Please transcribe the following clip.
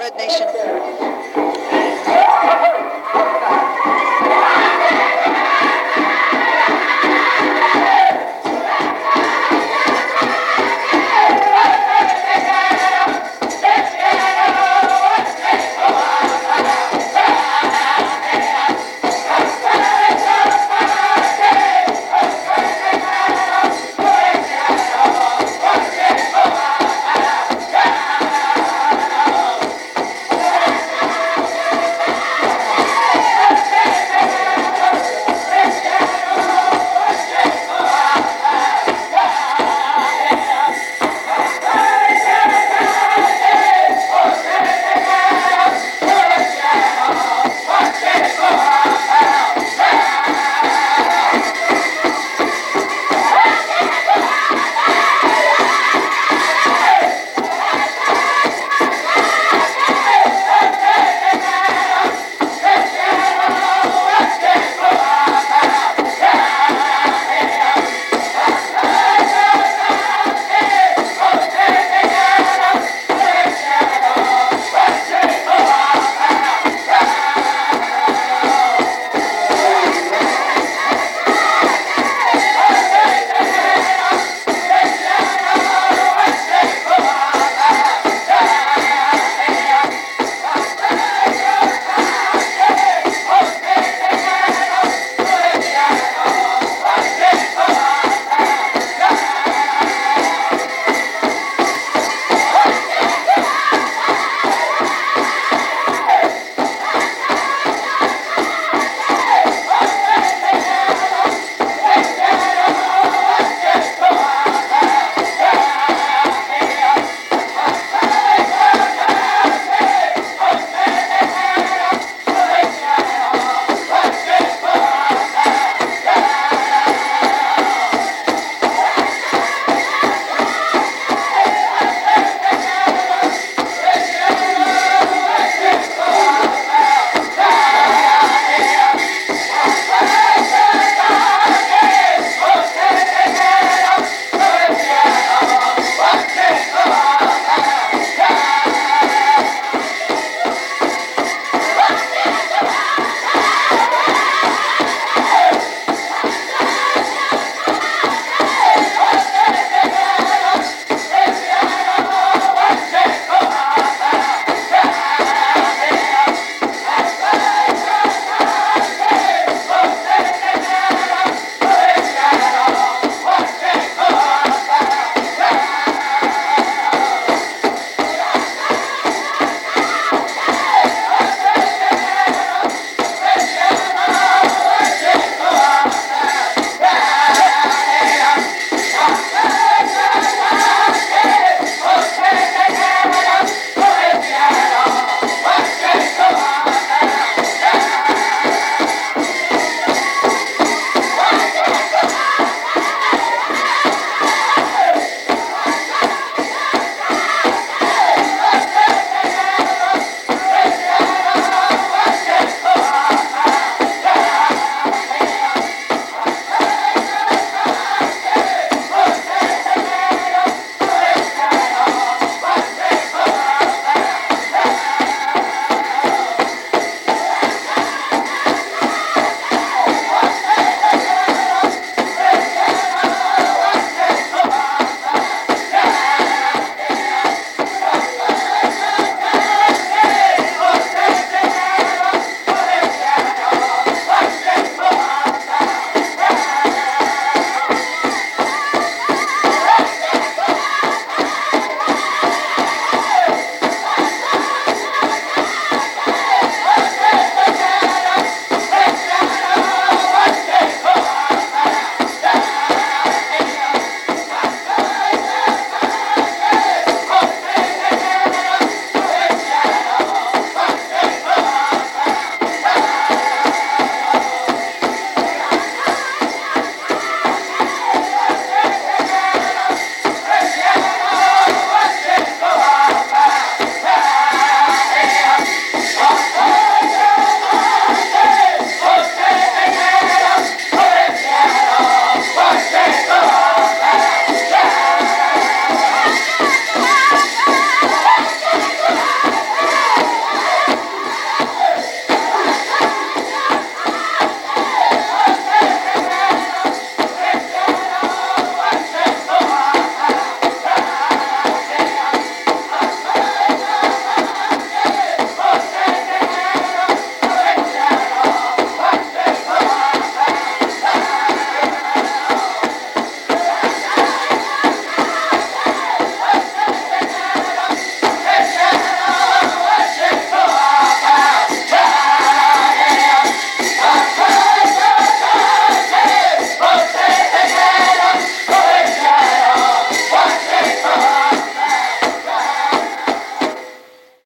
Red Nation.